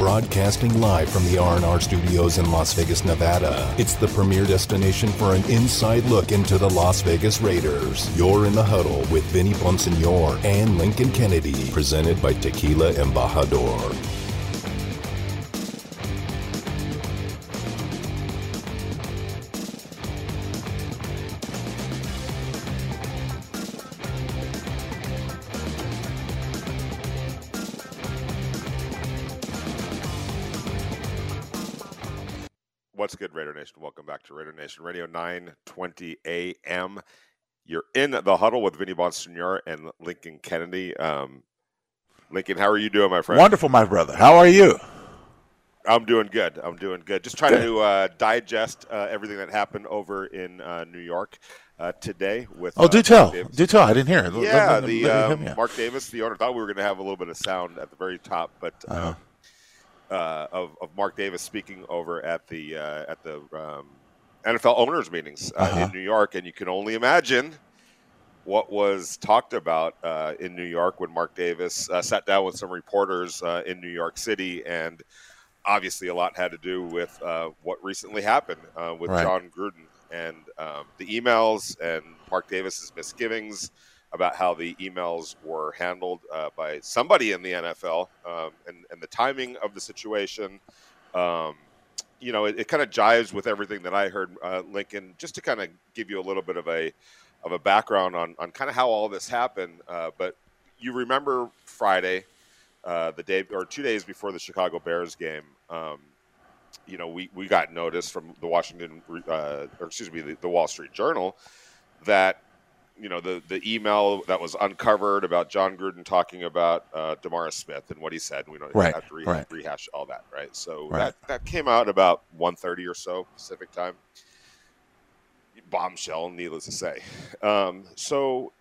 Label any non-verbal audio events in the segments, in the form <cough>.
Broadcasting live from the R&R studios in Las Vegas, Nevada. It's the premier destination for an inside look into the Las Vegas Raiders. You're in the huddle with Vinny Bonsignore and Lincoln Kennedy, presented by Tequila Embajador. Raider Nation? Welcome back to Raider Nation Radio, 920 a.m. You're in the huddle with Vinny Bonsignore and Lincoln Kennedy. Um, Lincoln, how are you doing, my friend? Wonderful, my brother. How are you? I'm doing good. I'm doing good. Just trying to uh, digest uh, everything that happened over in uh, New York uh, today with. Oh, do uh, tell. Davis. Do tell. I didn't hear Yeah, the um. Mark Davis, the owner, thought we were going to have a little bit of sound at the very top, but Uh-huh. Uh, of, of Mark Davis speaking over at the uh, at the um, NFL owners meetings uh, Uh-huh. in New York, and you can only imagine what was talked about uh, in New York when Mark Davis uh, sat down with some reporters uh, in New York City, and obviously a lot had to do with uh, what recently happened uh, with Right. Jon Gruden and um, the emails and Mark Davis's misgivings about how the emails were handled uh, by somebody in the NFL um, and, and the timing of the situation. Um, you know, it, it kind of jives with everything that I heard, uh, Lincoln. Just to kind of give you a little bit of a of a background on on kind of how all this happened. Uh, but you remember Friday, uh, the day or two days before the Chicago Bears game. Um, you know, we, we got notice from the Washington, uh, or excuse me, the, the Wall Street Journal that you know the the email that was uncovered about Jon Gruden talking about uh, DeMaurice Smith and what he said. We don't Right, have to re- right. rehash all that, right? So Right. that that came out about 1.30 or so Pacific time. Bombshell, needless to say. Um, so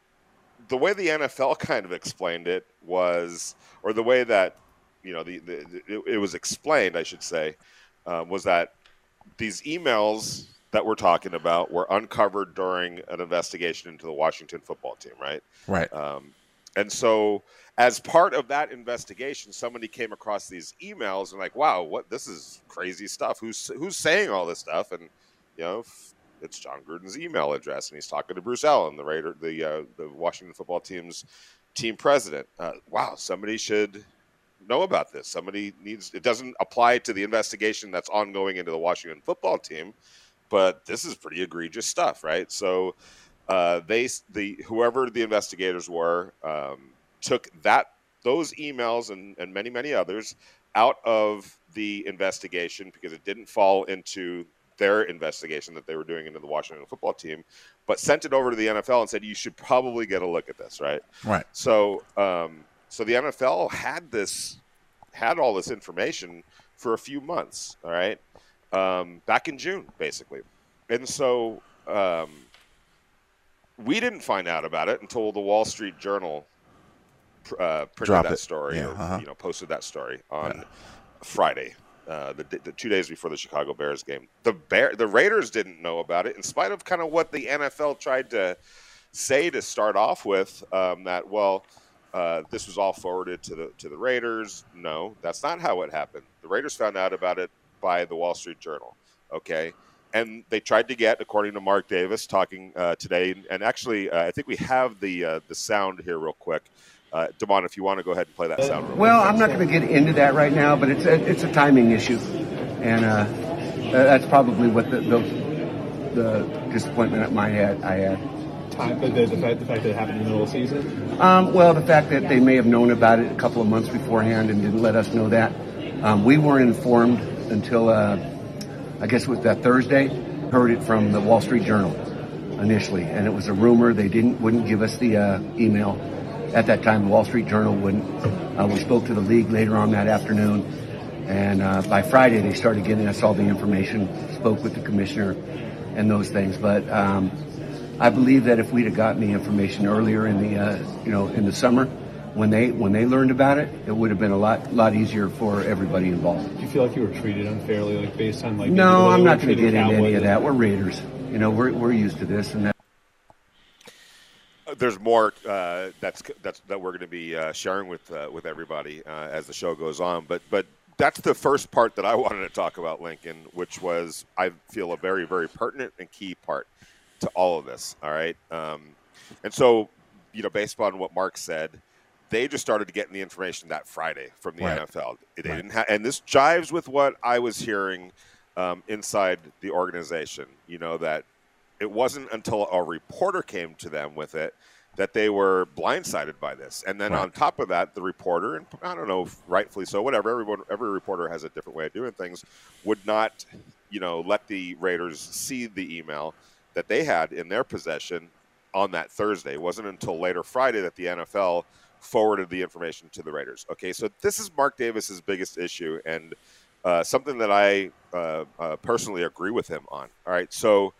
the way the NFL <laughs> kind of explained it was, or the way that you know the, the it, it was explained, I should say, uh, was that these emails that we're talking about were uncovered during an investigation into the Washington football team, right? Right. Um, and so, as part of that investigation, somebody came across these emails and like, wow, what this is crazy stuff. Who's who's saying all this stuff? And you know, it's Jon Gruden's email address, and he's talking to Bruce Allen, the Raider, the uh, the Washington football team's team president. Uh, wow, somebody should know about this. Somebody needs. It doesn't apply to the investigation that's ongoing into the Washington football team, but this is pretty egregious stuff, right? So uh, they the whoever the investigators were um, took that those emails and, and many many others out of the investigation because it didn't fall into their investigation that they were doing into the Washington football team, but sent it over to the NFL and said you should probably get a look at this, right? Right. So, um, so the NFL had this, had all this information for a few months. All right, um, back in June, basically, and so um, we didn't find out about it until the Wall Street Journal pr- uh, printed Dropped that it. story, Yeah, or uh-huh. you know, posted that story on Friday. Uh, the, the two days before the Chicago Bears game, the Bear, the Raiders didn't know about it, in spite of kind of what the NFL tried to say to start off with. Um, that well, uh, this was all forwarded to the to the Raiders. No, that's not how it happened. The Raiders found out about it by the Wall Street Journal. Okay, and they tried to get, according to Mark Davis, talking uh, today. And actually, uh, I think we have the uh, the sound here real quick. Uh, Damon, if you want to go ahead and play that sound. Real Well, I'm not going to get into that right now, but it's a, it's a timing issue, and uh, that's probably what the, the the disappointment at my head I had. time, the, the, fact, the fact that it happened in the middle of the season. Um, well, the fact that they may have known about it a couple of months beforehand and didn't let us know that. Um, we weren't informed until uh, I guess it was that Thursday. Heard it from the Wall Street Journal initially, and it was a rumor. They didn't wouldn't give us the uh, email at that time. The Wall Street Journal wouldn't. Uh, we spoke to the league later on that afternoon, and uh, by Friday they started giving us all the information. Spoke with the commissioner and those things, but. Um, I believe that if we'd have gotten the information earlier in the, uh, you know, in the summer, when they when they learned about it, it would have been a lot lot easier for everybody involved. Do you feel like you were treated unfairly, like based on like? No, I'm not going to get into any of that. We're Raiders. You know, we're we're used to this, and that. There's more uh, that's that's that we're going to be uh, sharing with uh, with everybody uh, as the show goes on. But but that's the first part that I <laughs> wanted to talk about, Lincoln, which was I feel a very, very pertinent and key part to all of this. All right, um, and so you know, based on what Mark said, they just started getting the information that Friday from the Right. NFL. They Right. didn't ha- and this jives with what I was hearing um, inside the organization. You know that it wasn't until a reporter came to them with it that they were blindsided by this. And then Right. on top of that, the reporter, and I don't know, if rightfully so, whatever. Everyone, every reporter has a different way of doing things. Would not, you know, let the Raiders see the email that they had in their possession on that Thursday. It wasn't until later Friday that the NFL forwarded the information to the Raiders. Okay, so this is Mark Davis's biggest issue, and uh, something that I uh, uh, personally agree with him on. All right, so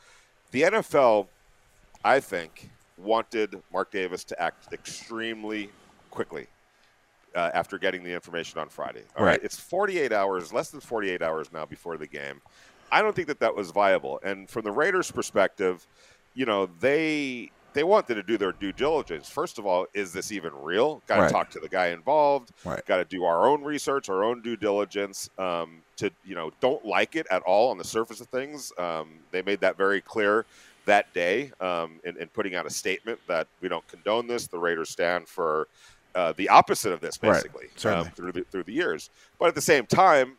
the NFL, I think, wanted Mark Davis to act extremely quickly uh, after getting the information on Friday. All right. Right. it's 48 hours, less than 48 hours now before the game. I don't think that that was viable. And from the Raiders' perspective, you know, they they wanted to do their due diligence. First of all, is this even real? Got to Right. talk to the guy involved. Right. Got to do our own research, our own due diligence. Um, to you know, don't like it at all on the surface of things. Um, they made that very clear that day um, in, in putting out a statement that we don't condone this. The Raiders stand for uh, the opposite of this, basically, Certainly. um, through the, through the years. But at the same time,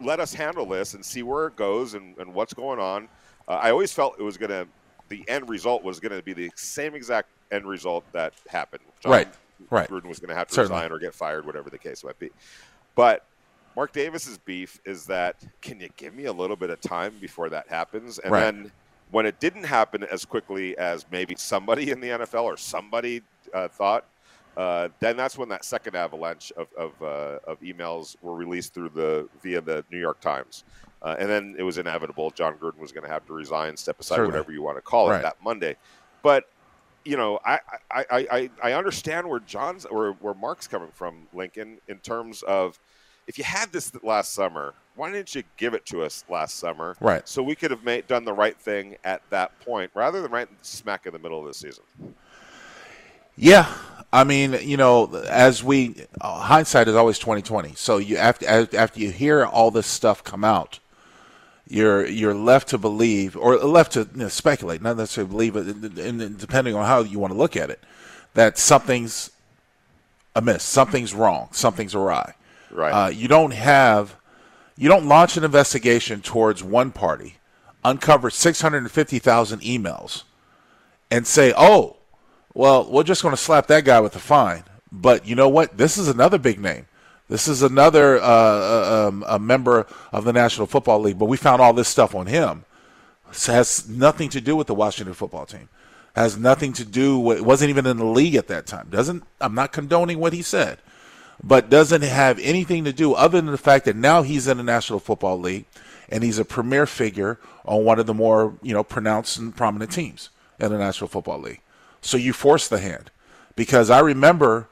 let us handle this and see where it goes and, and what's going on. Uh, I always felt it was going to, the end result was going to be the same exact end result that happened. Jon Right, right. Gruden was going to have to Certainly. resign or get fired, whatever the case might be. But Mark Davis's beef is that can you give me a little bit of time before that happens? And Right. then when it didn't happen as quickly as maybe somebody in the NFL or somebody uh, thought, uh, then that's when that second avalanche of of, uh, of emails were released through the via the New York Times, uh, and then it was inevitable. Jon Gruden was going to have to resign, step aside, Certainly. whatever you want to call it, Right. that Monday. But you know, I, I, I, I- understand where John's where, where Mark's coming from, Lincoln, in terms of if you had this last summer, why didn't you give it to us last summer? Right. So we could have made, done the right thing at that point rather than right smack in the middle of the season. Yeah, I mean, you know, as we uh, hindsight is always twenty twenty. So you after after you hear all this stuff come out, you're you're left to believe or left to you know, speculate, not necessarily believe, but and- and depending on how you want to look at it, that something's amiss, something's wrong, something's awry. Right. Uh, you don't have, you don't launch an investigation towards one party, uncover 650,000 emails, and say, oh, well, we're just going to slap that guy with a fine. But you know what? This is another big name. This is another uh, uh, um, a member of the National Football League, but we found all this stuff on him. This has nothing to do with the Washington football team. Has nothing to do with. Wasn't even in the league at that time. Doesn't. I'm not condoning what he said but doesn't have anything to do other than the fact that now he's in the National Football League and he's a premier figure on one of the more you know pronounced and prominent teams in the National Football League. So you force the hand because I remember,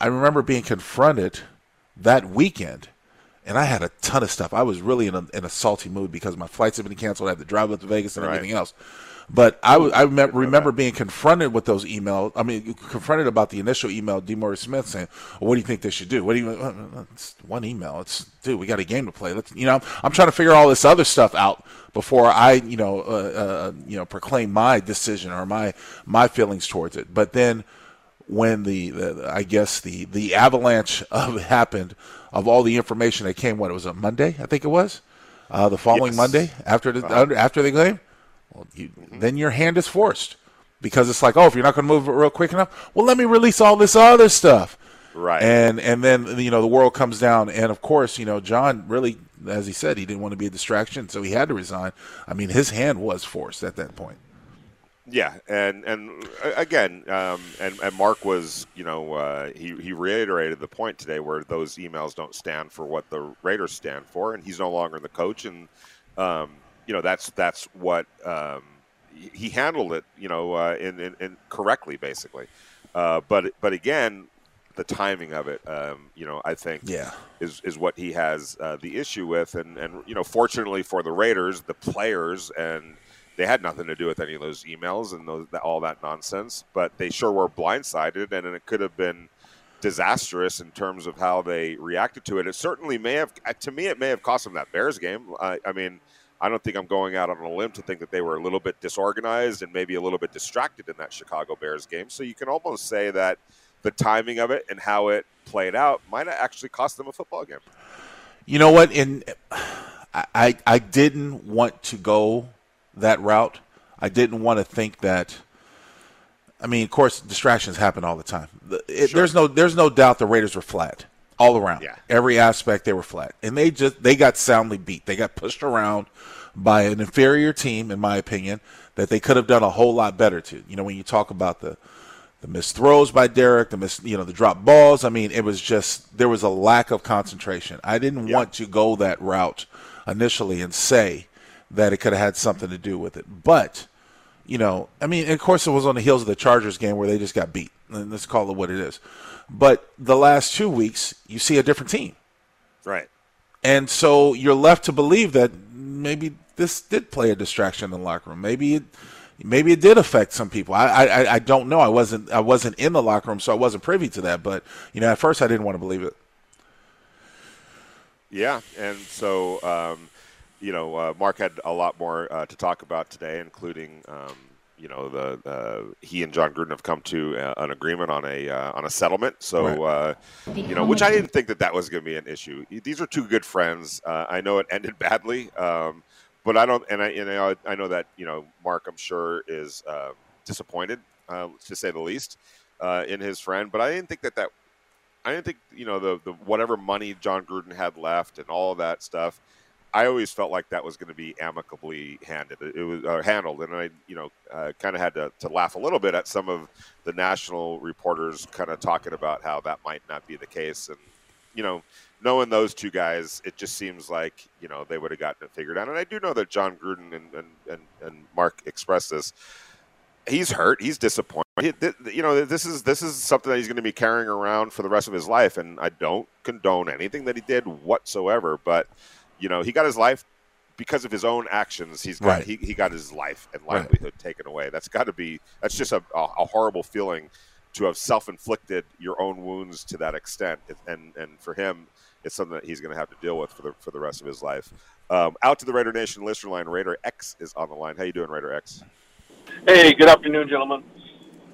I remember being confronted that weekend. And I had a ton of stuff. I was really in a, in a salty mood because my flights had been canceled. I had to drive up to Vegas and Right. everything else. But I, I remem- remember being confronted with those emails. I mean, confronted about the initial email, DeMaurice Smith saying, well, "What do you think they should do? What do you? uh, uh, It's one email. It's dude, we got a game to play. Let's, you know, I'm trying to figure all this other stuff out before I, you know, uh, uh, you know, proclaim my decision or my my feelings towards it. But then when the, the I guess the the avalanche of happened of all the information that came, what it was a Monday, I think it was, uh, the following Yes. Monday after the after the game. Well, you, then your hand is forced because it's like, oh, if you're not going to move it real quick enough, well, let me release all this other stuff. Right. And and then you know the world comes down, and of course you know John really, as he said, he didn't want to be a distraction, so he had to resign. I mean, his hand was forced at that point. Yeah, and and uh, again, um, and and Mark was, you know, uh, he he reiterated the point today where those emails don't stand for what the Raiders stand for, and he's no longer the coach, and um, you know that's that's what um, he- he handled it, you know, uh, in, in, in correctly basically, uh, but but again, the timing of it, um, you know, I think Yeah. is is what he has uh, the issue with, and and you know, fortunately for the Raiders, the players and they had nothing to do with any of those emails and those, all that nonsense, but they sure were blindsided, and it could have been disastrous in terms of how they reacted to it. It certainly may have, uh, to me, it may have cost them that Bears game. I, I mean, I don't think I'm going out on a limb to think that they were a little bit disorganized and maybe a little bit distracted in that Chicago Bears game. So you can almost say that the timing of it and how it played out might have actually cost them a football game. You know what? In I I didn't want to go that route. I didn't want to think that. I mean, of course, distractions happen all the time. It, sure. There's no there's no doubt the Raiders were flat all around. Yeah. Every aspect they were flat, and they just they got soundly beat. They got pushed around by an inferior team, in my opinion, that they could have done a whole lot better to. You know, when you talk about the the missed throws by Derek, the miss, you know, the drop balls. I mean, it was just there was a lack of concentration. I didn't yeah. want to go that route initially and say that it could have had something to do with it, but you know, I mean, of course, it was on the heels of the Chargers game where they just got beat. And let's call it what it is. But the last two weeks, you see a different team, right? And so you're left to believe that maybe this did play a distraction in the locker room. Maybe it maybe it did affect some people. I, I I don't know. I wasn't I wasn't in the locker room, so I wasn't privy to that. But you know, at first I didn't want to believe it. Yeah, and so um, you know, uh, Mark had a lot more uh, to talk about today, including. Um, you know the uh, he and Jon Gruden have come to uh, an agreement on a uh, on a settlement. So uh, you know, which I didn't think that that was going to be an issue. These are two good friends. Uh, I know it ended <laughs> badly, um, but I don't, and I, and I, I know that you know Mark, I'm sure is uh, disappointed uh, to say the least uh, in his friend. But I didn't think that that I didn't think you know the the whatever money Jon Gruden had left and all that stuff. I always felt like that was going to be amicably handed. It was uh, handled, and I, you know, uh, kind of had to, to laugh a little bit at some of the national reporters kind of talking about how that might not be the case, and you know, knowing those two guys, it just seems like you know they would have gotten it figured out. And I do know that Jon Gruden and and, and, and Mark expressed this. He's hurt. He's disappointed. He, you know, this is this is something that he's going to be carrying around for the rest of his life. And I don't condone anything that he did whatsoever. But you know, he got his life because of his own actions. He's got right. he, he got his life and livelihood right. taken away. That's got to be that's just a, a, a horrible feeling to have self-inflicted your own wounds to that extent. And and for him, it's something that he's going to have to deal with for the for the rest of his life. Um, out to the Raider Nation listener line. Raider X is on the line. How you doing, Raider X? Hey, good afternoon, gentlemen.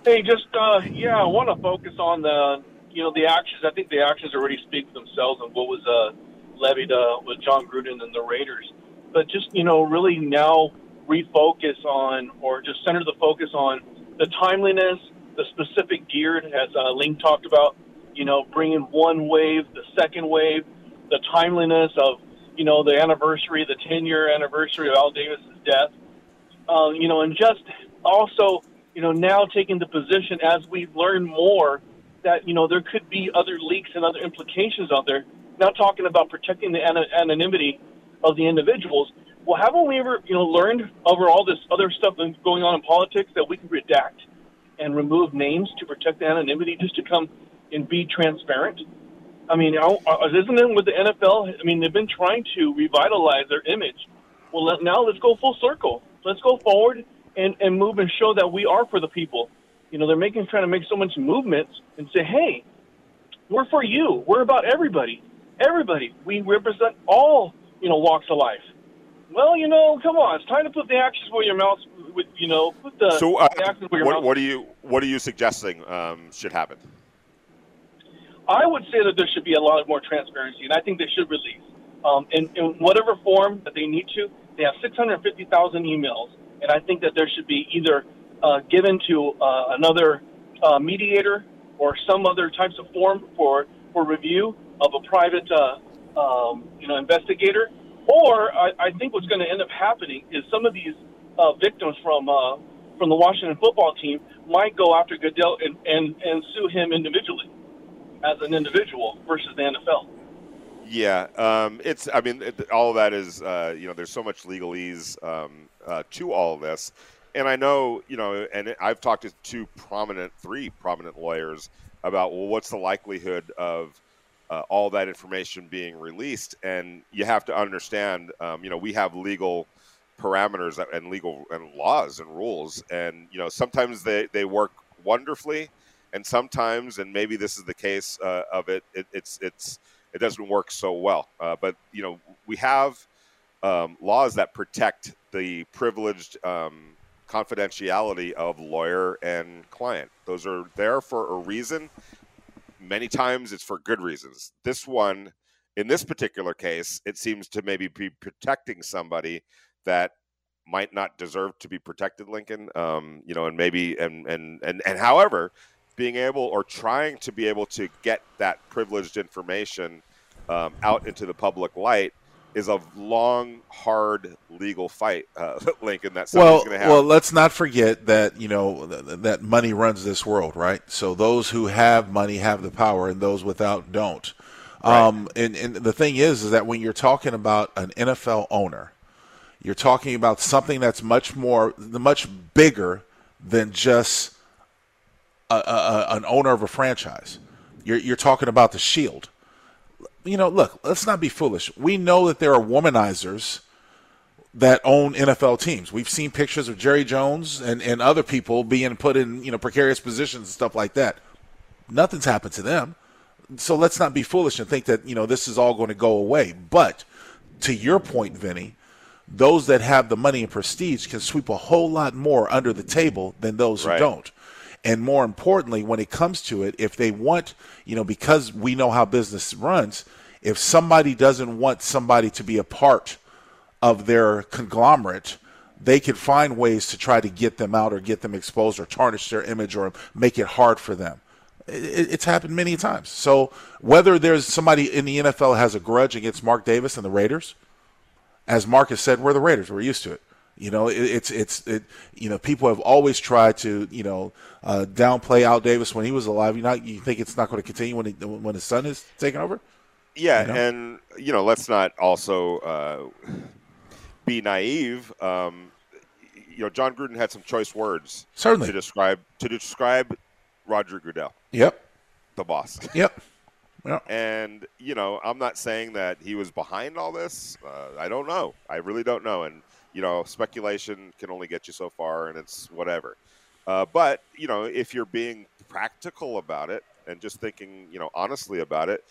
Hey, just uh, yeah, I want to focus on the you know the actions. I think the actions already speak for themselves on what was uh, levied uh, with Jon Gruden and the Raiders. But just you know, really now refocus on or just center the focus on the timeliness, the specific gear, as uh, Link talked about you know, bringing one wave, the second wave, the timeliness of, you know, the anniversary, the 10 year anniversary of Al Davis's death. Uh, you know, and just also, you know, now taking the position as we learn more that, you know, there could be other leaks and other implications out there. Not talking about protecting the anonymity of the individuals. Well, haven't we ever, you know, learned over all this other stuff that's going on in politics that we can redact and remove names to protect the anonymity just to come and be transparent. I mean, isn't it with the NFL? I mean, they've been trying to revitalize their image. Well, now let's go full circle. Let's go forward and, and move and show that we are for the people. You know, they're making trying to make so much movements and say, hey, we're for you. We're about everybody. Everybody. We represent all, you know, walks of life. Well, you know, come on. It's time to put the actions where your mouth, with, you know, put the, so, uh, the actions where your what, mouth. What are you What are you suggesting um, should happen? I would say that there should be a lot more transparency, and I think they should release um, in, in whatever form that they need to. They have 650,000 emails, and I think that there should be either uh, given to uh, another uh, mediator or some other types of form for for review of a private, uh, um, you know, investigator. Or I, I think what's going to end up happening is some of these uh, victims from uh, from the Washington football team might go after Goodell and, and, and sue him individually as an individual versus the NFL. Yeah, um, it's. I mean, it, all of that is. Uh, you know, there's so much legalese um, uh, to all of this, and I know. You know, and I've talked to two prominent, three prominent lawyers about well, what's the likelihood of uh, all that information being released, and you have to understand. Um, you know, we have legal parameters and legal and laws and rules, and you know, sometimes they they work wonderfully and sometimes, and maybe this is the case uh, of it, it, it's it's it doesn't work so well. Uh, but you know, we have um, laws that protect the privileged um, confidentiality of lawyer and client. Those are there for a reason. Many times, it's for good reasons. This one, in this particular case, it seems to maybe be protecting somebody that might not deserve to be protected, Lincoln. Um, you know, and maybe and and and and however, being able or trying to be able to get that privileged information um, out into the public light is a long, hard legal fight, uh, <laughs> Lincoln. That well, going to have. well, let's not forget that you know th- that money runs this world, right? So those who have money have the power, and those without don't. Right. Um, and, and the thing is, is that when you're talking about an NFL owner, you're talking about something that's much more, much bigger than just a, a, an owner of a franchise. You're, you're talking about the shield. You know, look, let's not be foolish. We know that there are womanizers that own NFL teams. We've seen pictures of Jerry Jones and, and other people being put in, you know, precarious positions and stuff like that. Nothing's happened to them. So let's not be foolish and think that, you know, this is all going to go away. But to your point, Vinny, those that have the money and prestige can sweep a whole lot more under the table than those right. who don't. And more importantly, when it comes to it, if they want, you know, because we know how business runs, if somebody doesn't want somebody to be a part of their conglomerate, they can find ways to try to get them out or get them exposed or tarnish their image or make it hard for them. It's happened many times. So whether there's somebody in the NFL has a grudge against Mark Davis and the Raiders, as Marcus said, we're the Raiders. We're used to it. You know, it, it's it's it. You know, people have always tried to you know uh, downplay Al Davis when he was alive. You know, you think it's not going to continue when he, when his son is taking over? Yeah, you know? and you know, let's not also uh, be naive. Um, you know, Jon Gruden had some choice words certainly to describe to describe Roger Goodell. Yep, the boss. <laughs> Yep. And you know, I'm not saying that he was behind all this. Uh, I don't know. I really don't know. And you know, speculation can only get you so far, and it's whatever. Uh, but you know, if you're being practical about it and just thinking, you know, honestly about it,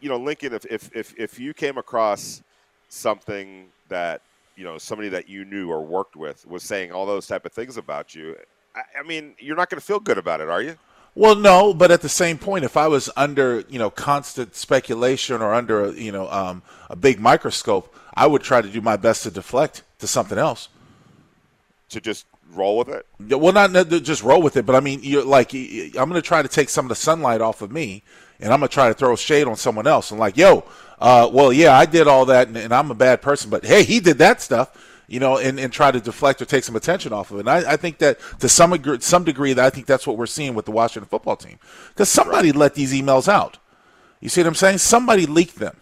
you know, Lincoln, if if if, if you came across something that you know somebody that you knew or worked with was saying all those type of things about you, I, I mean, you're not going to feel good about it, are you? Well, no, but at the same point, if I was under you know constant speculation or under you know um, a big microscope, I would try to do my best to deflect to something else. To just roll with it. Yeah, well, not just roll with it, but I mean, you're like I'm going to try to take some of the sunlight off of me, and I'm going to try to throw shade on someone else. I'm like, yo, uh, well, yeah, I did all that, and, and I'm a bad person, but hey, he did that stuff you know, and, and try to deflect or take some attention off of it. And I, I think that to some degree, some degree, that I think that's what we're seeing with the Washington football team because somebody let these emails out. You see what I'm saying? Somebody leaked them,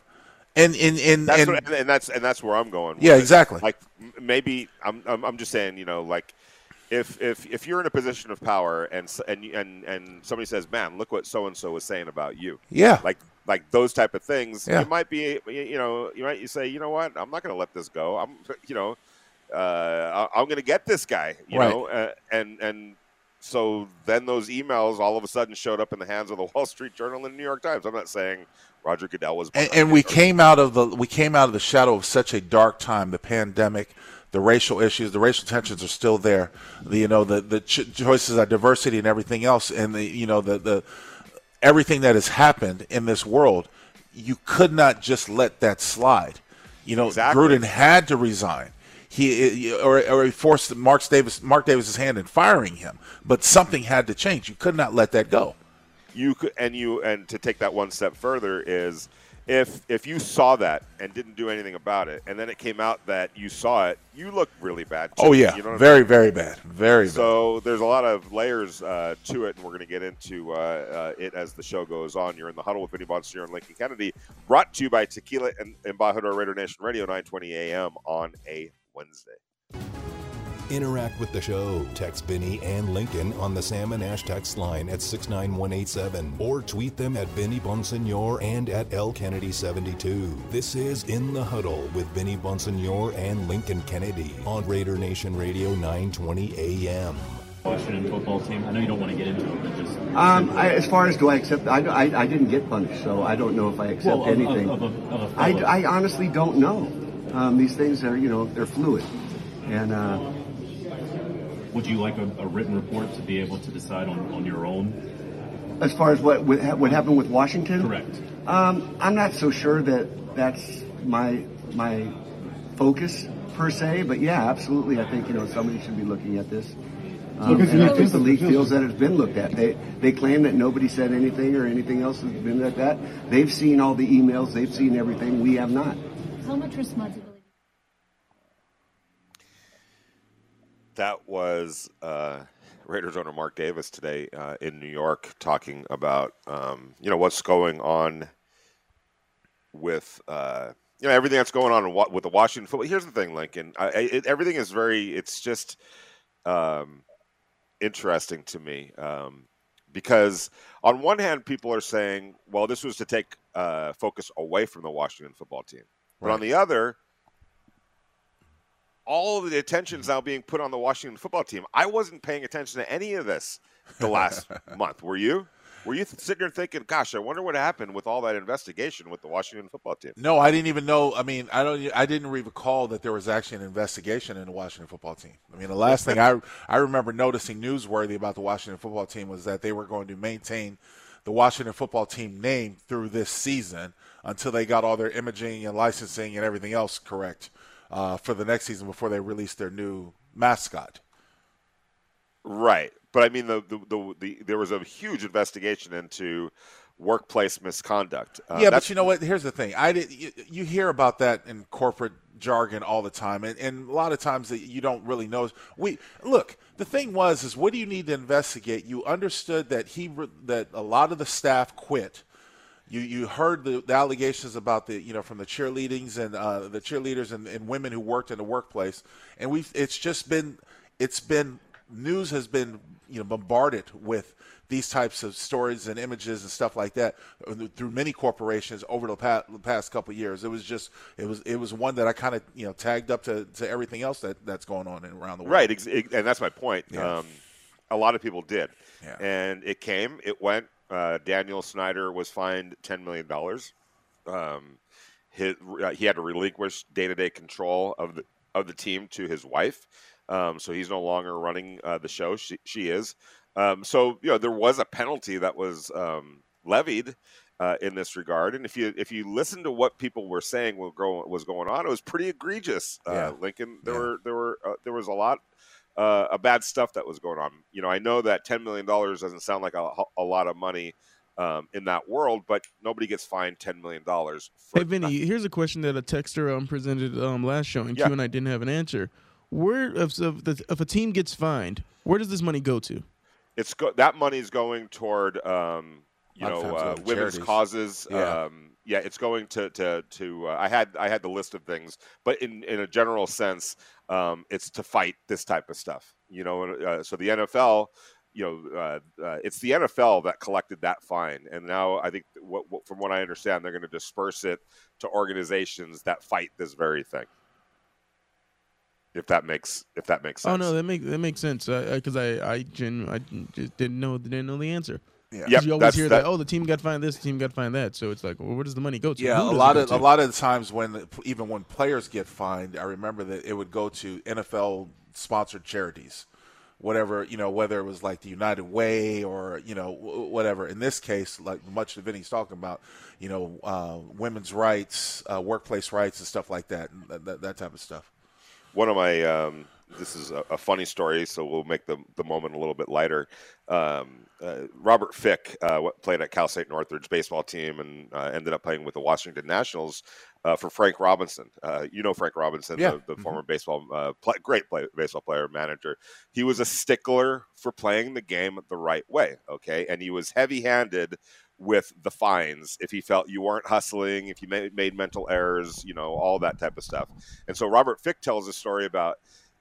and and and that's and, what, and that's and that's where I'm going. Yeah, exactly. Like maybe I'm, I'm I'm just saying, you know, like if if if you're in a position of power and and and and somebody says, "Man, look what so and so was saying about you," yeah, like like those type of things, yeah. it might be you know you might you say, you know what, I'm not going to let this go. I'm you know uh, I'm going to get this guy, you right. know, uh, and and so then those emails all of a sudden showed up in the hands of the <laughs> Wall Street Journal and the New York Times. I'm not saying Roger Goodell was, and, and we came out of the we came out of the shadow of such a dark time, the pandemic. The racial issues, the racial tensions are still there. The, you know, the the ch- choices of diversity and everything else, and the you know the the everything that has happened in this world. You could not just let that slide. You know, exactly. Gruden had to resign he or, or he forced Mark Davis Mark Davis's hand in firing him. But something had to change. You could not let that go. You could, and you and to take that one step further is if if you saw that and didn't do anything about it, and then it came out that you saw it, you look really bad. Too, oh yeah, you know very I mean? very bad, very. So bad. there's a lot of layers uh, to it, and we're going to get into uh, uh, it as the show goes on. You're in the huddle with Vinny Bonsignore and Lincoln Kennedy, brought to you by Tequila and Embajador Raider Nation Radio, 920 a.m. on a Wednesday. Interact with the show. Text Vinny and Lincoln on the Salmon and Ash text line at 69187 or tweet them at Vinny Bonsignore and at L Kennedy 72. This is In the Huddle with Vinny Bonsignore and Lincoln Kennedy on Raider Nation Radio 920 AM. Washington football team? I know you don't want to get into it, but just. Um, I, as far as do I accept, I, I, I, didn't get punished, so I don't know if I accept well, of, anything. Of, of, of I, I honestly don't know. Um, these things are, you know, they're fluid, and. Uh, Would you like a, a, written report to be able to decide on, on your own? As far as what what happened with Washington, correct. Um, I'm not so sure that that's my my focus per se, but yeah, absolutely. I think you know somebody should be looking at this. Um, and I think the league feels that it's been looked at. They they claim that nobody said anything or anything else has been like that. They've seen all the emails. They've seen everything. We have not. How much responsibility? That was uh, Raiders owner Mark Davis today uh, in New York talking about um, you know what's going on with uh, you know everything that's going on with the Washington football. Here's the thing, Lincoln. I, it, everything is very. It's just um, interesting to me um, because on one hand, people are saying, "Well, this was to take uh, focus away from the Washington football team," but right. on the other. All of the attention is now being put on the Washington football team. I wasn't paying attention to any of this the last <laughs> month. Were you? Were you sitting there thinking, "Gosh, I wonder what happened with all that investigation with the Washington football team"? No, I didn't even know. I mean, I don't. I didn't recall that there was actually an investigation in the Washington football team. I mean, the last thing I <laughs> I remember noticing newsworthy about the Washington football team was that they were going to maintain the Washington football team name through this season until they got all their imaging and licensing and everything else correct uh, for the next season before they release their new mascot. Right, but I mean, the, the, the, the there was a huge investigation into workplace misconduct. Uh, yeah, but you know what? Here's the thing. I did, you, you, hear about that in corporate jargon all the time, and, and a lot of times that you don't really know. We look. The thing was, is what do you need to investigate? You understood that he that a lot of the staff quit. You you heard the, the allegations about the you know from the cheerleadings and uh, the cheerleaders and, and women who worked in the workplace, and we it's just been it's been news has been you know bombarded with these types of stories and images and stuff like that through many corporations over the past, the past couple of years. It was just it was it was one that I kind of you know tagged up to, to everything else that that's going on around the world. Right, and that's my point. Yeah. Um, a lot of people did, yeah. and it came, it went. Uh, Daniel Snyder was fined ten million dollars. Um, his, uh, he had to relinquish day to day control of the of the team to his wife. Um, so he's no longer running uh, the show. She, she is. Um, so you know there was a penalty that was um, levied uh, in this regard, and if you if you listen to what people were saying what was going on, it was pretty egregious. Uh, yeah. Lincoln, there yeah. were there were uh, there was a lot uh, of bad stuff that was going on. You know, I know that ten million dollars doesn't sound like a, a lot of money. Um, in that world, but nobody gets fined ten million dollars. Hey, Vinny, here's a question that a texter um, presented um, last show, and yeah. Q and I didn't have an answer where if, if, the, if a team gets fined, where does this money go to? It's go, that money is going toward um, you know uh, women's charities. causes. Yeah. Um, yeah, it's going to to to. Uh, I had I had the list of things, but in in a general sense, um, it's to fight this type of stuff. You know, uh, so the NFL you know, uh, uh, it's the NFL that collected that fine, and now I think, what, what, from what I understand, they're going to disperse it to organizations that fight this very thing if that makes if that makes sense. Oh no, that makes that makes sense because I I, I, gen, I just didn't know didn't know the answer. Yeah, yep, you always hear that, that. Oh, the team got fined this, the team got fined that. So it's like, well, where does the money go to? Yeah, a lot of a lot of the times when even when players get fined, I remember that it would go to NFL sponsored charities, whatever you know, whether it was like the United Way or you know whatever. In this case, like much of Vinny's talking about, you know, uh, women's rights, uh, workplace rights, and stuff like that, that, that type of stuff one of my um, this is a, a, funny story, so we'll make the the moment a little bit lighter. Um, uh, Robert Fick uh, played at Cal State Northridge baseball team and uh, ended up playing with the Washington Nationals uh, for Frank Robinson. Uh, you know Frank Robinson, yeah. the, the mm-hmm. former baseball uh, play, great play, baseball player manager. He was a stickler for playing the game the right way. Okay, and he was heavy handed with the fines if he felt you weren't hustling, if you made, made mental errors, you know, all that type of stuff. And so Robert Fick tells a story about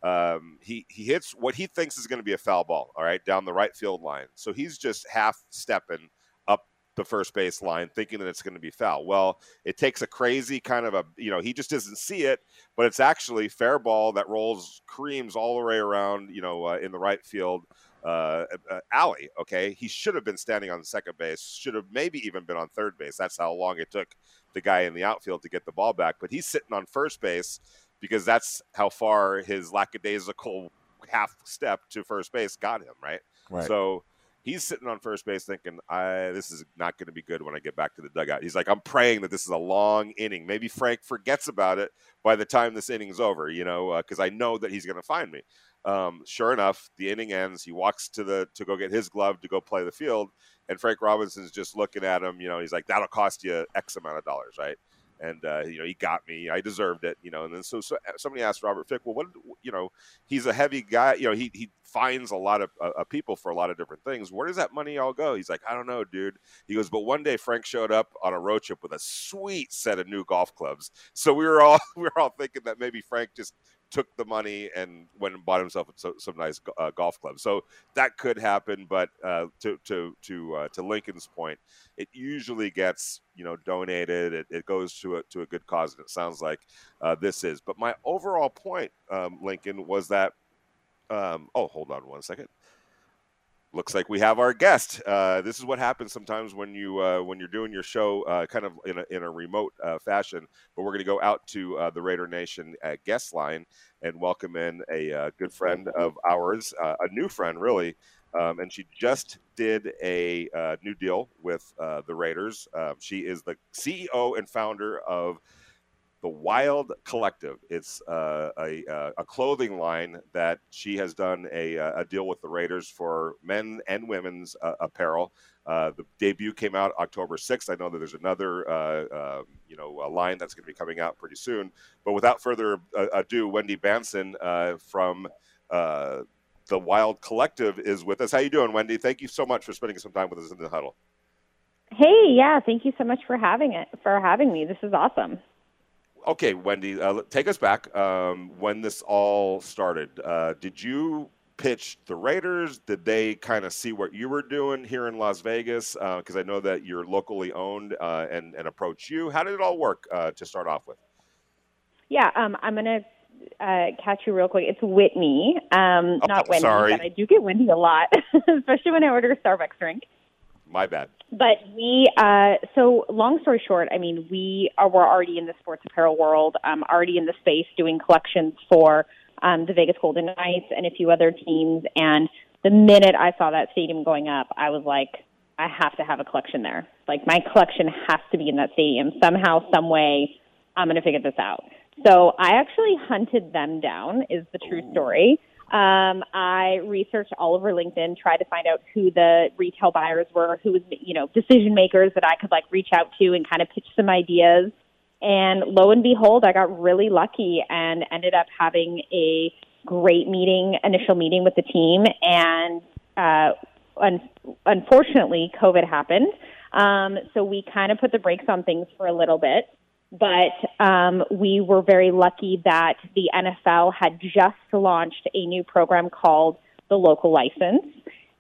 um, he he hits what he thinks is going to be a foul ball, all right, down the right field line. So he's just half stepping up the first base line, thinking that it's going to be foul. Well, it takes a crazy kind of a you know he just doesn't see it, but it's actually fair ball that rolls creams all the way around, you know, uh, in the right field uh, uh, alley. Okay, he should have been standing on second base. Should have maybe even been on third base. That's how long it took the guy in the outfield to get the ball back. But he's sitting on first base because that's how far his lackadaisical half step to first base got him. Right. Right. So he's sitting on first base thinking, I, this is not going to be good when I get back to the dugout. He's like, I'm praying that this is a long inning. Maybe Frank forgets about it by the time this inning's over, you know, because uh, I know that he's going to find me. Um, sure enough, the inning ends. He walks to the to go get his glove to go play the field, and Frank Robinson's just looking at him. You know, he's like, "That'll cost you X amount of dollars, right?" And uh, you know he got me. I deserved it, you know. And then so, so somebody asked Robert Fick, well, what you know? He's a heavy guy, you know. He he finds a lot of uh, uh, people for a lot of different things. Where does that money all go? He's like, I don't know, dude. He goes, but one day Frank showed up on a road trip with a sweet set of new golf clubs. So we were all <laughs> we were all thinking that maybe Frank just took the money and went and bought himself some, some nice uh, golf clubs. So that could happen, but uh, to to to uh, to Lincoln's point, it usually gets you know donated. It, it goes to a to a good cause, and it sounds like uh, this is. But my overall point, um, Lincoln, was that. Um, oh, hold on one second looks like we have our guest. Uh, this is what happens sometimes when you uh, when you're doing your show uh, kind of in a, in a remote uh, fashion. But we're going to go out to uh, the Raider Nation uh, guest line and welcome in a good friend of ours, a new friend really. Um, and she just did a new deal with the Raiders. Um, she is the CEO and founder of the Wild Collective. It's uh, a, uh, a, clothing line that she has done a, uh, a, deal with the Raiders for men and women's uh, apparel. Uh, the debut came out October 6th. I know that there's another, uh, um, you know, line that's going to be coming out pretty soon. But without further ado, Wendy Banson from the Wild Collective is with us. How you doing, Wendy? Thank you so much for spending some time with us in the huddle. Hey, yeah, thank you so much for having it for having me. This is awesome okay, Wendy, uh, take us back um, when this all started. Uh, did you pitch the Raiders? Did they kind of see what you were doing here in Las Vegas? Because uh, I know that you're locally owned uh, and, and approach you. How did it all work uh, to start off with? Yeah, um, I'm going to uh, catch you real quick. It's Whitney, um, oh, not Wendy, sorry. but I do get Wendy a lot, <laughs> especially when I order a Starbucks drink. My bad. But we, uh, so long story short, I mean, we are we're already in the sports apparel world, um, already in the space doing collections for um, the Vegas Golden Knights and a few other teams. And the minute I saw that stadium going up, I was like, I have to have a collection there. Like my collection has to be in that stadium somehow, some way. I'm going to figure this out. So I actually hunted them down. Is the true story. Um, I researched all over LinkedIn, tried to find out who the retail buyers were, who was, you know, decision makers that I could like reach out to and kind of pitch some ideas. And lo and behold, I got really lucky and ended up having a great meeting, initial meeting with the team. And uh, un- unfortunately, COVID happened. Um, so we kind of put the brakes on things for a little bit but um, we were very lucky that the NFL had just launched a new program called the Local License.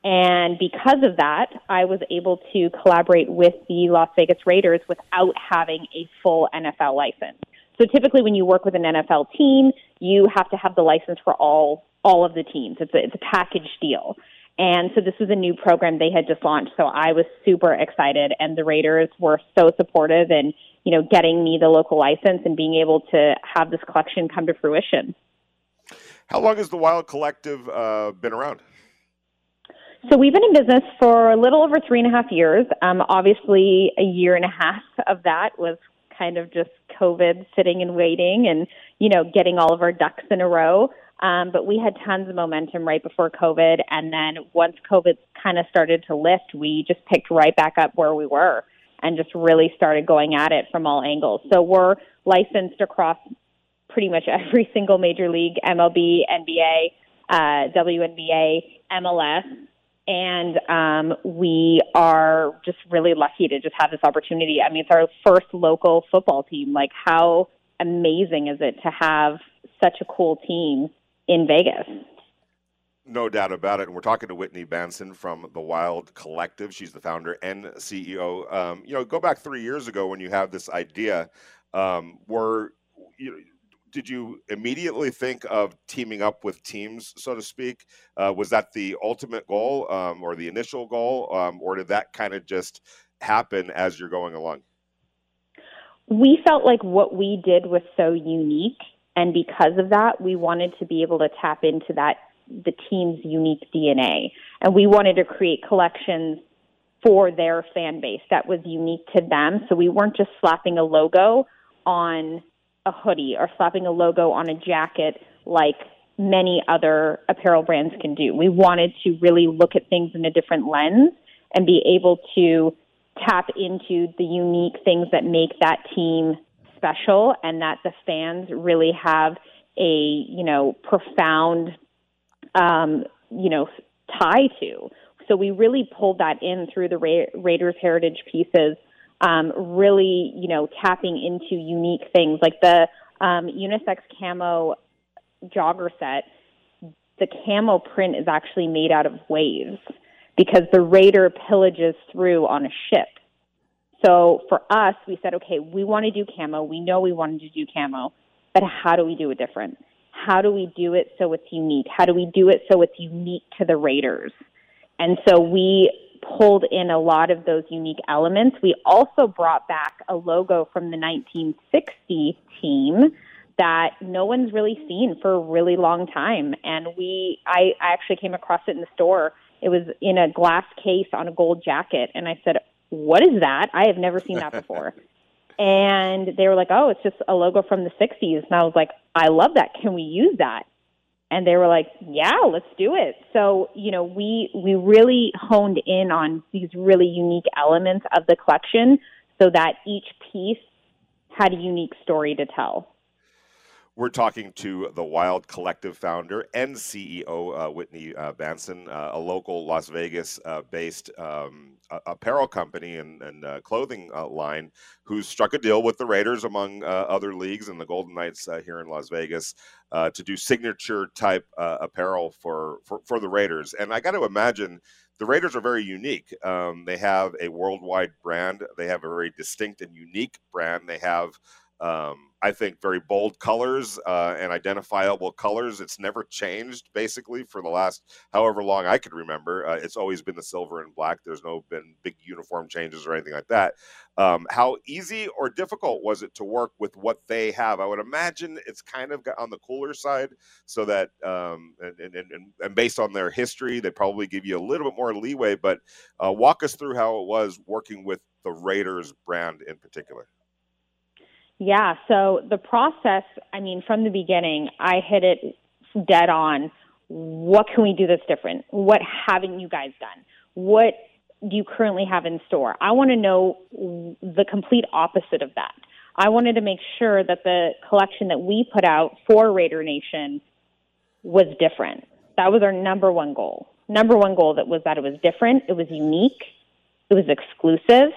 And because of that, I was able to collaborate with the Las Vegas Raiders without having a full NFL license. So typically, when you work with an NFL team, you have to have the license for all all of the teams. It's a, it's a package deal. And so this was a new program they had just launched. So I was super excited, and the Raiders were so supportive and you know, getting me the local license and being able to have this collection come to fruition. How long has the Wild Collective uh, been around? So we've been in business for a little over three and a half years. Um, obviously, a year and a half of that was kind of just COVID, sitting and waiting, and you know, getting all of our ducks in a row. Um, but we had tons of momentum right before COVID, and then once COVID kind of started to lift, we just picked right back up where we were and just really started going at it from all angles. So we're licensed across pretty much every <laughs> single major league, MLB, NBA, uh, WNBA, MLS, and um, we are just really lucky to just have this opportunity. I mean, it's our first local football team. Like, how amazing is it to have such a cool team in Vegas? No doubt about it. And we're talking to Whitney Banson from the Wild Collective. She's the founder and CEO. Um, you know, go back three years ago when you have this idea. Um, were you know, did you immediately think of teaming up with teams, so to speak? Uh, was that the ultimate goal um, or the initial goal, um, or did that kind of just happen as you're going along? We felt like what we did was so unique, and because of that, we wanted to be able to tap into that the team's unique DNA, and we wanted to create collections for their fan base that was unique to them. So we weren't just slapping a logo on a hoodie or slapping a logo on a jacket like many other apparel brands can do. We wanted to really look at things in a different lens and be able to tap into the unique things that make that team special and that the fans really have a, you know, profound um, you know, tie to. So we really pulled that in through the Ra- Raiders heritage pieces, um, really, you know, tapping into unique things like the um, unisex camo jogger set. The camo print is actually made out of waves because the Raider pillages through on a ship. So for us, we said, okay, we want to do camo. We know we wanted to do camo, but how do we do it different? How do we do it so it's unique? How do we do it so it's unique to the Raiders? And so we pulled in a lot of those unique elements. We also brought back a logo from the 1960 team that no one's really seen for a really long time. And we, I, I actually came across it in the store. It was in a glass case on a gold jacket. And I said, What is that? I have never seen that <laughs> before. and they were like, Oh, it's just a logo from the 60s. And I was like, I love that. Can we use that? and they were like, "Yeah, let's do it." So, you know, we we really honed in on these really unique elements of the collection so that each piece had a unique story to tell. We're talking to the Wild Collective founder and CEO, uh, Whitney uh, Banson, uh, a local Las Vegas uh, based um, apparel company and, and uh, clothing uh, line who's struck a deal with the Raiders, among other leagues, and the Golden Knights here in Las Vegas to do signature type apparel for, for, for the Raiders. And I got to imagine the Raiders are very unique. Um, they have a worldwide brand, they have a very distinct and unique brand. They have um, I think very bold colors uh, and identifiable colors. It's never changed basically for the last however long I could remember. Uh, it's always been the silver and black. There's no been big uniform changes or anything like that. Um, how easy or difficult was it to work with what they have? I would imagine it's kind of on the cooler side, so that um, and, and, and, and, based on their history, they probably give you a little bit more leeway. But uh, walk us through how it was working with the Raiders brand in particular. Yeah, so the process, I mean, from the beginning, I hit it dead on. What can we do that's different? What haven't you guys done? What do you currently have in store? I want to know the complete opposite of that. I wanted to make sure that the collection that we put out for Raider Nation was different. That was our number one goal. Number one goal that was that it was different, it was unique, it was exclusive,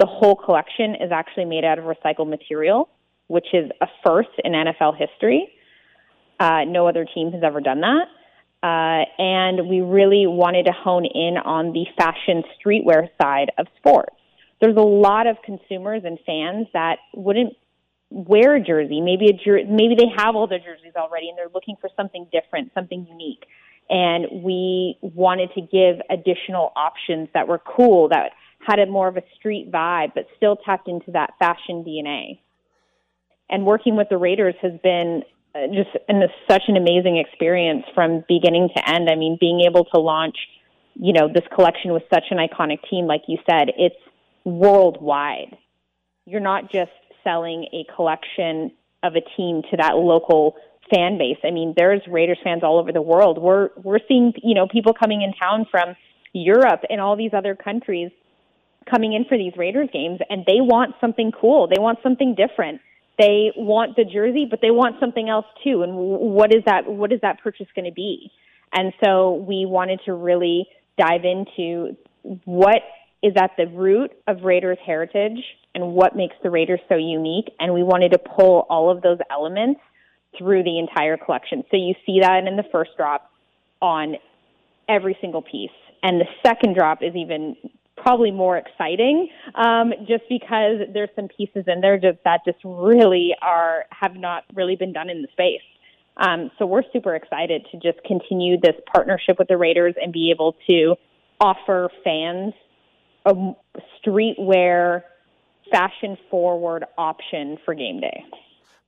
the whole collection is actually made out of recycled material, which is a first in NFL history. Uh, no other team has ever done that. Uh, and we really wanted to hone in on the fashion streetwear side of sports. There's a lot of consumers and fans that wouldn't wear a jersey. Maybe a jer- maybe they have all their jerseys already and they're looking for something different, something unique. And we wanted to give additional options that were cool that had a more of a street vibe, but still tapped into that fashion DNA. And working with the Raiders has been uh, just an, such an amazing experience from beginning to end. I mean, being able to launch, you know, this collection with such an iconic team, like you said, it's worldwide. You're not just selling a collection of a team to that local fan base. I mean, there's Raiders fans all over the world. We're we're seeing, you know, people coming in town from Europe and all these other countries coming in for these Raiders games and they want something cool. They want something different. They want the jersey, but they want something else too. And what is that? What is that purchase going to be? And so we wanted to really dive into what is at the root of Raiders heritage and what makes the Raiders so unique. And we wanted to pull all of those elements through the entire collection. So you see that in the first drop on every single piece. And the second drop is even probably more exciting, um, just because there's some pieces in there just, that just really are have not really been done in the space. Um, so we're super excited to just continue this partnership with the Raiders and be able to offer fans a streetwear, fashion forward option for game day.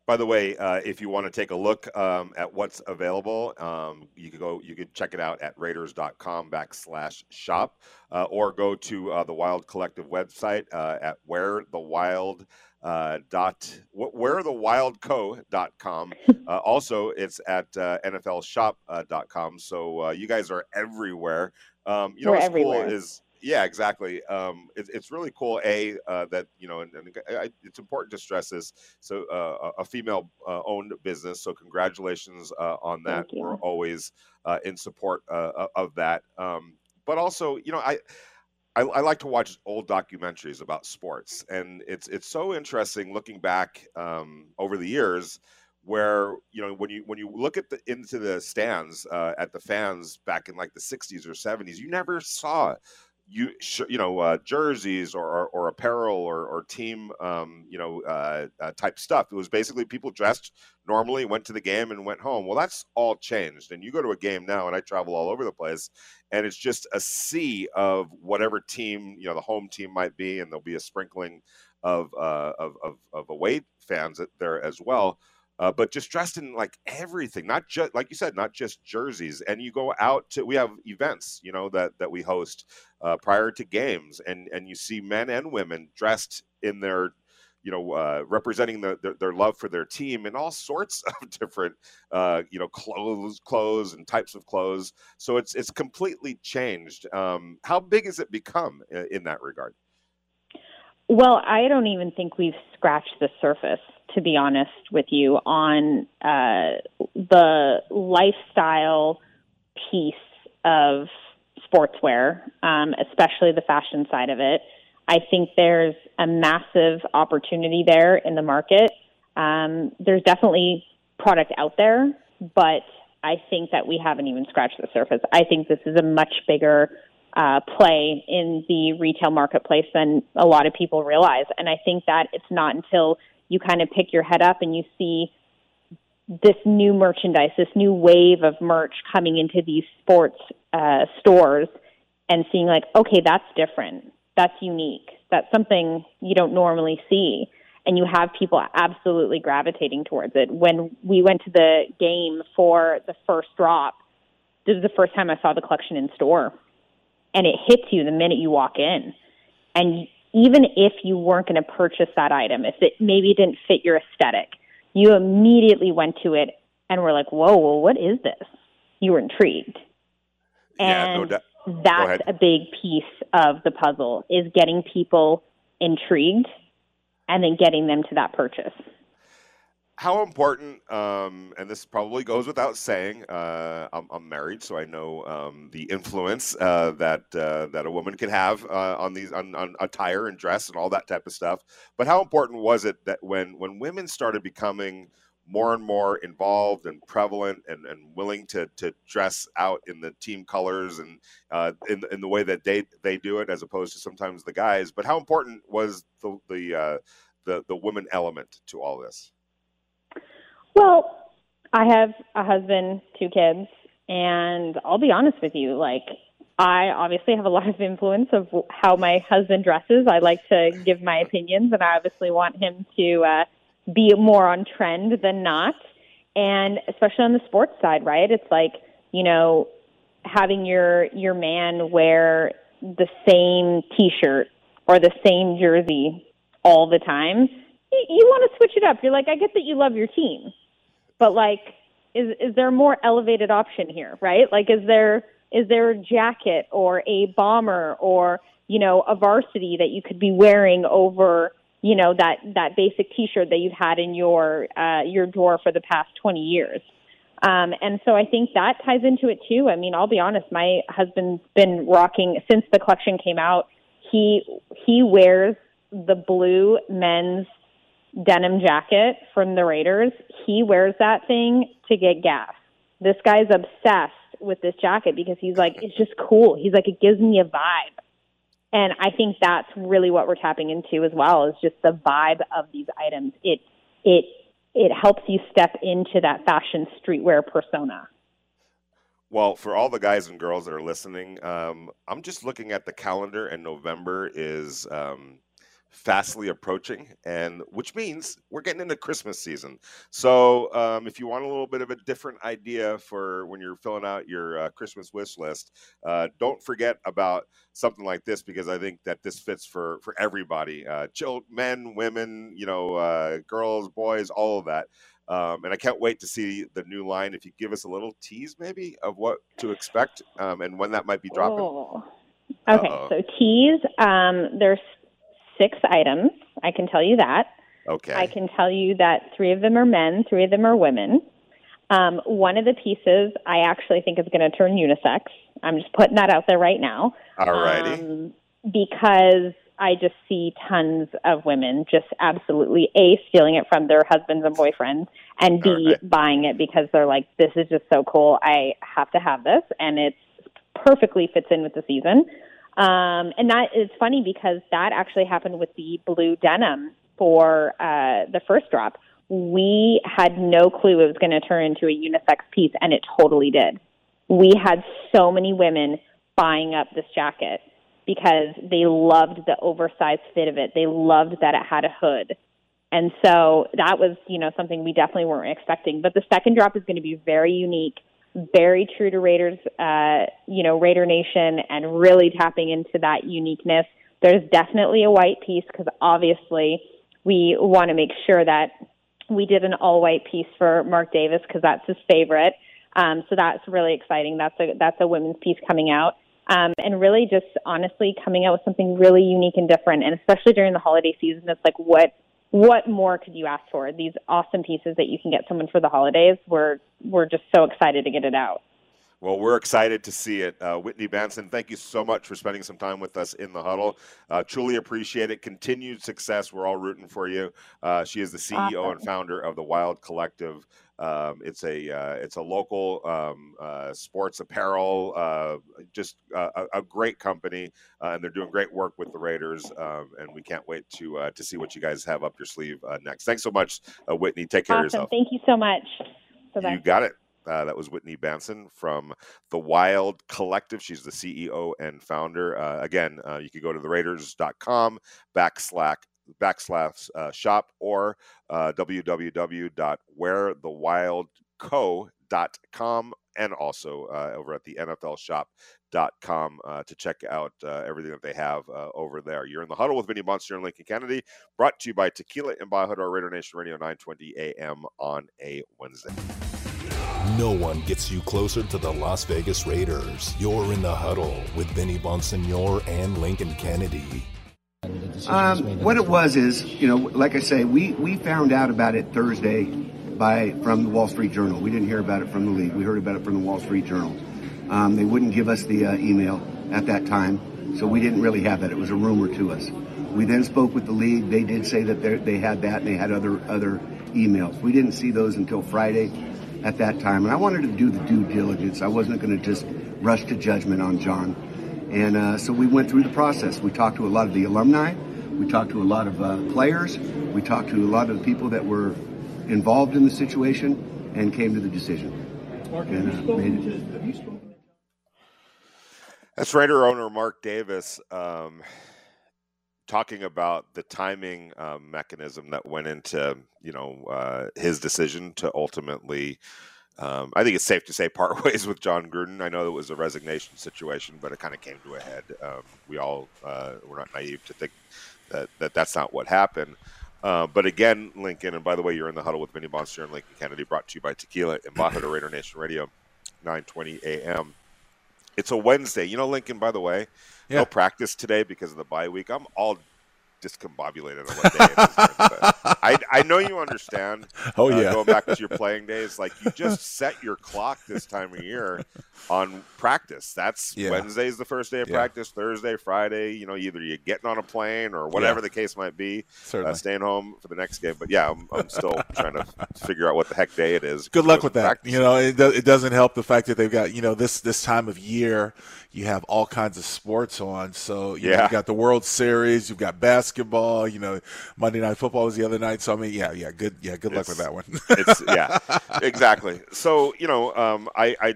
By the way, uh, if you want to take a look um, at what's available, um, you could go. You could check it out at Raiders.com backslash shop, uh, or go to uh, the Wild Collective website uh, at where the wild. Uh, dot where the wildco.com <laughs> uh, also it's at uh, nflshop.com so uh, you guys are everywhere um, you know We're what's everywhere. cool is yeah, exactly. Um, it, it's really cool. A uh, that you know, and, and I, it's important to stress this. So, uh, a female-owned business. So, congratulations uh, on that. We're always uh, in support uh, of that. Um, but also, you know, I, I I like to watch old documentaries about sports, and it's it's so interesting looking back um, over the years where you know when you when you look at the into the stands uh, at the fans back in like the 60s or 70s you never saw you you know uh, jerseys or, or, or apparel or, or team um, you know uh, uh, type stuff. It was basically people dressed normally, went to the game and went home. Well, that's all changed. And you go to a game now, and I travel all over the place, and it's just a sea of whatever team you know the home team might be, and there'll be a sprinkling of uh, of, of, of away fans there as well uh, but just dressed in like everything, not just like you said, not just jerseys. And you go out to we have events, you know, that that we host uh, prior to games, and and you see men and women dressed in their you know, uh, representing the, their, their love for their team in all sorts <laughs> of different, uh, you know, clothes, clothes and types of clothes. So it's it's completely changed. Um, how big has it become in, in that regard? Well, I don't even think we've scratched the surface, to be honest with you, on uh, the lifestyle piece of sportswear, um, especially the fashion side of it. I think there's a massive opportunity there in the market. Um, there's definitely product out there, but I think that we haven't even scratched the surface. I think this is a much bigger uh, play in the retail marketplace than a lot of people realize. And I think that it's not until you kind of pick your head up and you see this new merchandise, this new wave of merch coming into these sports uh, stores and seeing, like, okay, that's different. That's unique. That's something you don't normally see. And you have people absolutely gravitating towards it. When we went to the game for the first drop, this is the first time I saw the collection in store and it hits you the minute you walk in. And even if you weren't going to purchase that item, if it maybe didn't fit your aesthetic, you immediately went to it and were like, "Whoa, well, what is this?" You were intrigued, Yeah, no and doubt. Go that's a big piece of the puzzle: is getting people intrigued and then getting them to that purchase. How important um, and this probably goes without saying uh, I'm, I'm married so i know um, the influence uh, that uh, that a woman can have uh, on these on, on attire and dress and all that type of stuff. But how important was it that when when women started becoming more and more involved and prevalent and, and willing to, to dress out in the team colors and uh, in, in the way that they, they do it as opposed to sometimes the guys but how important was the the uh, the, the women element to all this Well, I have a husband, two kids, and I'll be honest with you, like I obviously have a lot of influence of how my husband dresses. I like to give my opinions, and I obviously want him to uh, be more on trend than not. And especially on the sports side, right? It's like you know having your your man wear the same T-shirt or the same jersey all the time. You, you want to switch it up. You're like, I get that you love your team, but like is is there a more elevated option here right? Like is there is there a jacket or a bomber or you know a varsity that you could be wearing over you know that that basic t-shirt that you've had in your uh your drawer for the past 20 years? Um and so i think that ties into it too. I mean i'll be honest my husband's been rocking since the collection came out he he wears the blue men's denim jacket from the Raiders. He wears that thing to get gas. This guy's obsessed with this jacket because he's like, it's just cool. He's like, it gives me a vibe. And I think that's really what we're tapping into as well is just the vibe of these items. It it it helps you step into that fashion streetwear persona. Well, for all the guys and girls that are listening, um, I'm just looking at the calendar, and November is um, fastly approaching, and which means we're getting into Christmas season. So, um, if you want a little bit of a different idea for when you're filling out your uh, Christmas wish list, uh, don't forget about something like this because I think that this fits for for everybody, uh, children, men, women, you know, uh, girls, boys, all of that. Um, and I can't wait to see the new line. If you give us a little tease, maybe of what to expect um, and when that might be dropping. Oh. Okay, Uh-oh. so tease. Um, there's six items. I can tell you that. Okay. I can tell you that three of them are men, three of them are women. Um, one of the pieces I actually think is going to turn unisex. I'm just putting that out there right now. All righty. Um, because I just see tons of women just absolutely A, stealing it from their husbands and boyfriends, and B, right. buying it because they're like, this is just so cool. I have to have this. And it perfectly fits in with the season. Um, and that is funny because that actually happened with the blue denim for uh, the first drop. We had no clue it was going to turn into a unisex piece, and it totally did. We had so many women buying up this jacket because they loved the oversized fit of it. They loved that it had a hood. And so that was, you know, something we definitely weren't expecting. But the second drop is going to be very unique, very true to Raiders, uh, you know, Raider Nation, and really tapping into that uniqueness. There's definitely a white piece because obviously we want to make sure that we did an all white piece for Mark Davis because that's his favorite. Um, so that's really exciting. That's a that's a women's piece coming out um, and really just honestly coming out with something really unique and different. And especially during the holiday season, it's like what what more could you ask for? These awesome pieces that you can get someone for the holidays. We're we're just so excited to get it out. Well, we're excited to see it. Uh, Whitney Benson, thank you so much for spending some time with us in the huddle. Uh, truly appreciate it. Continued success. We're all rooting for you. Uh, she is the CEO awesome. and founder of the Wild Collective. Um, it's a uh, it's a local um, uh, sports apparel, uh, just a, a, great company, and they're doing great work with the Raiders. Um, and we can't wait to to see what you guys have up your sleeve next. Thanks so much, Whitney. Take care awesome. of yourself. Thank you so much. Bye-bye. You got it. Uh, that was Whitney Banson from the Wild Collective. She's the CEO and founder. Uh, again, uh, you could go to the Raiders.com backslash backslash uh, shop or uh, www.wherethewildco.com and also uh, over at the NFL shop.com uh, to check out uh, everything that they have uh, over there. You're in the huddle with Vinny Bonster and Lincoln Kennedy, brought to you by Tequila and Embajador, Raider Nation Radio 920 AM on a Wednesday. No one gets you closer to the Las Vegas Raiders. You're in the huddle with Vinny Bonsignore and Lincoln Kennedy. Um, what it was is, you know, like I say, we, we found out about it Thursday by from the Wall Street Journal. We didn't hear about it from the league. We heard about it from the Wall Street Journal. Um, they wouldn't give us the uh, email at that time, so we didn't really have that. It was a rumor to us. We then spoke with the league. They did say that they had that, and they had other other emails. We didn't see those until Friday at that time. And I wanted to do the due diligence. I wasn't going to just rush to judgment on Jon. And uh, so we went through the process. We talked to a lot of the alumni. We talked to a lot of uh, players. We talked to a lot of the people that were involved in the situation and came to the decision. Mark, And, uh, That's Raider owner Mark Davis. Um, talking about the timing um, mechanism that went into you know uh, his decision to ultimately. Um, I think it's safe to say part <laughs> ways with Jon Gruden. I know it was a resignation situation, but it kind of came to a head. Um, we all uh, were not naive to think that, that that's not what happened. Uh, but again, Lincoln, and by the way, you're in the huddle with Vinny Bonster and Lincoln Kennedy, brought to you by Tequila and Baja Raider Nation Radio, 920 a.m. It's a Wednesday. You know, Lincoln, by the way, yeah. no practice today because of the bye week. I'm all discombobulated on what day it is. I, I know you understand. <laughs> Oh, uh, yeah. going back to your playing days, like you just set your clock this time of year on practice. That's Yeah. Wednesday's the first day of Yeah. practice. Thursday, Friday. You know, either you're getting on a plane or whatever Yeah. the case might be. Certainly. Uh, staying home for the next game. But yeah, I'm, I'm still trying to figure out what the heck day it is. Good luck with that. Practice. You know, it, do, it doesn't help the fact that they've got you know this this time of year you have all kinds of sports on. So you know, Yeah. you've got the World Series, you've got basketball. You know, Monday Night Football was the other night. So I mean, yeah, yeah, good, yeah, good luck with that one. <laughs> it's <laughs> yeah, exactly. So you know, um, I, I,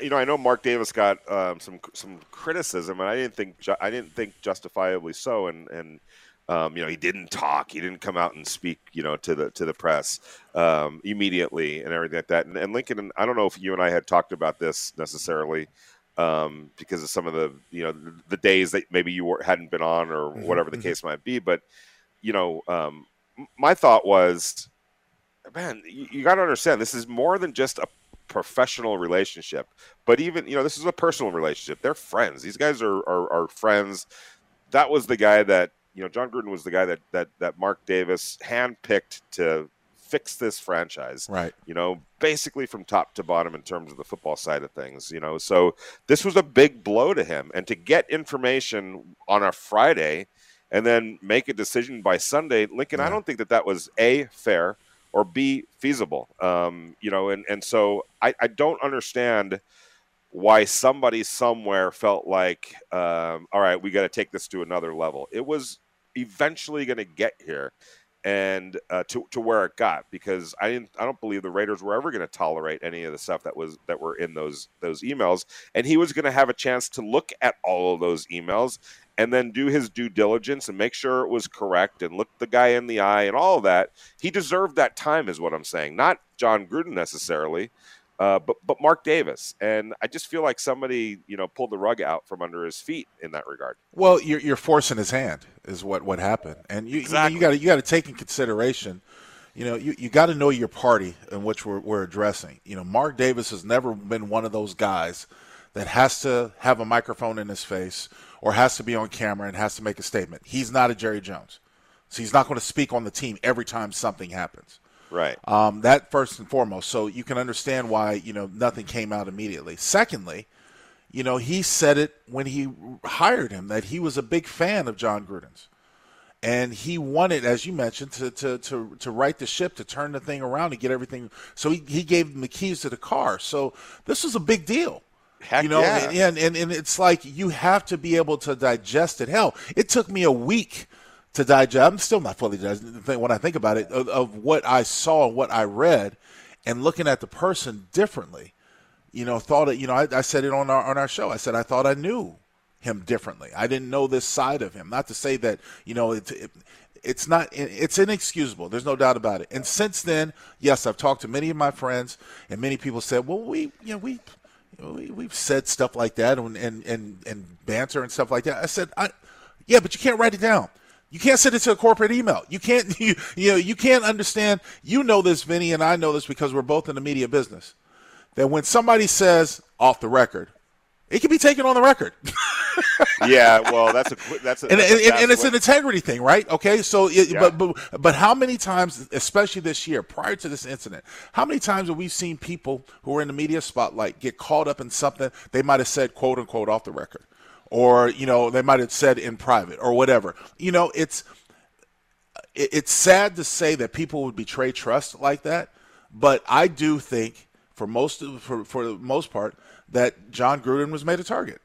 you know, I know Mark Davis got um, some some criticism, and I didn't think ju- I didn't think justifiably so, and and. Um, you know, he didn't talk. He didn't come out and speak. You know, to the to the press um, immediately and everything like that. And, and Lincoln, and I don't know if you and I had talked about this necessarily um, because of some of the you know the, the days that maybe you were, hadn't been on or whatever the case might be. But you know, um, my thought was, man, you, you got to understand this is more than just a professional relationship, but even you know this is a personal relationship. They're friends. These guys are are, are friends. That was the guy that you know. Jon Gruden was the guy that that that Mark Davis handpicked to fix this franchise right. you know, basically from top to bottom in terms of the football side of things, you know. So this was a big blow to him. And to get information on a Friday and then make a decision by Sunday, Lincoln, I don't think that that was A, fair, or B, feasible. Um, you know, and, and so I, I don't understand why somebody somewhere felt like, um, all right, we got to take this to another level. It was eventually going to get here and uh, to to where it got because I didn't I don't believe the Raiders were ever going to tolerate any of the stuff that was that were in those those emails and he was going to have a chance to look at all of those emails and then do his due diligence and make sure it was correct and look the guy in the eye and all of that. He deserved that time is what I'm saying not Jon Gruden necessarily uh, but but Mark Davis and I just feel like somebody you know pulled the rug out from under his feet in that regard Well, you're, you're forcing his hand is what, what happened, and you Exactly. you got to you got to take in consideration. You know, you, you got to know your party in which we're, we're addressing. You know, Mark Davis has never been one of those guys that has to have a microphone in his face or has to be on camera and has to make a statement. He's not a Jerry Jones, so he's not going to speak on the team every time something happens. Right Um, that first and foremost. So you can understand why you know nothing came out immediately. Secondly, you know he said it when he hired him that he was a big fan of Jon Gruden's, and he wanted, as you mentioned, to to to, to right the ship, to turn the thing around, to get everything. So he, he gave him the keys to the car. So this was a big deal. Heck you know, yeah. and, and and it's like you have to be able to digest it. Hell, it took me a week to digest. I'm still not fully digested when I think about it of, of what I saw and what I read, and looking at the person differently. You know, thought it. You know, I, I said it on our on our show. I said I thought I knew him differently. I didn't know this side of him. Not to say that you know it, it it's not it's inexcusable. There's no doubt about it. And since then, yes, I've talked to many of my friends, and many people said, "Well, we you know we." we, we've said stuff like that and, and, and, and banter and stuff like that. I said, I, yeah, but you can't write it down. You can't send it to a corporate email. You can't, <laughs> you, you know, you can't understand. You know this, Vinny, and I know this because we're both in the media business. That when somebody says off the record, it can be taken on the record. <laughs> yeah well that's a that's a, and, that's a and, and it's an integrity thing, right? Okay, so it, Yeah. but, but but how many times, especially this year, prior to this incident, how many times have we seen people who are in the media spotlight get caught up in something they might have said quote unquote off the record, or you know they might have said in private or whatever. You know, it's it, it's sad to say that people would betray trust like that, but I do think for most for for the most part that Jon Gruden was made a target.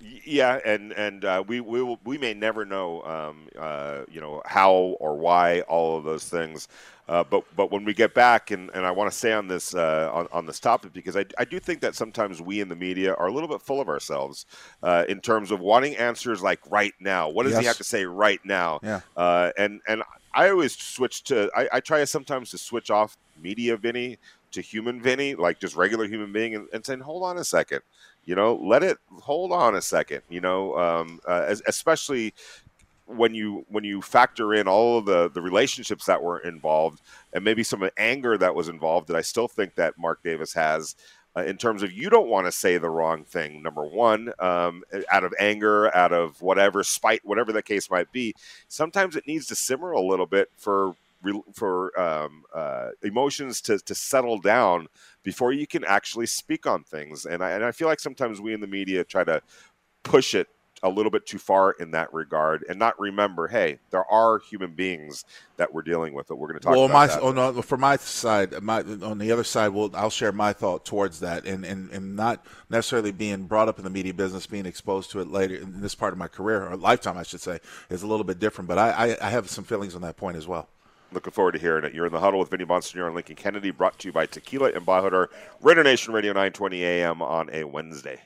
Yeah, and and uh, we we will, we may never know, um, uh, you know, how or why all of those things. Uh, but but when we get back, and, and I want to stay on this uh, on, on this topic because I, I do think that sometimes we in the media are a little bit full of ourselves uh, in terms of wanting answers like right now. What does he have to say right now? Yeah. Uh, and and I always switch to I, I try sometimes to switch off media Vinny to human Vinny, like just regular human being, and, and saying, hold on a second, you know, let it hold on a second, you know, um, uh, es- especially when you when you factor in all of the the relationships that were involved and maybe some anger that was involved that I still think that Mark Davis has uh, in terms of you don't want to say the wrong thing number one um, out of anger out of whatever spite whatever the case might be sometimes it needs to simmer a little bit for for um, uh, emotions to, to settle down before you can actually speak on things. And I, and I feel like sometimes we in the media try to push it a little bit too far in that regard and not remember, hey, there are human beings that we're dealing with. That we're going to talk well, about. my, that. Oh, no, for my side, my, on the other side, we'll, I'll share my thought towards that, and, and, and not necessarily being brought up in the media business, being exposed to it later in this part of my career or lifetime, I should say, is a little bit different. But I, I, I have some feelings on that point as well. Looking forward to hearing it. You're in the huddle with Vinny Bonsignore and Lincoln Kennedy, brought to you by Tequila and Embajador, Raider Nation Radio 920 AM on a Wednesday.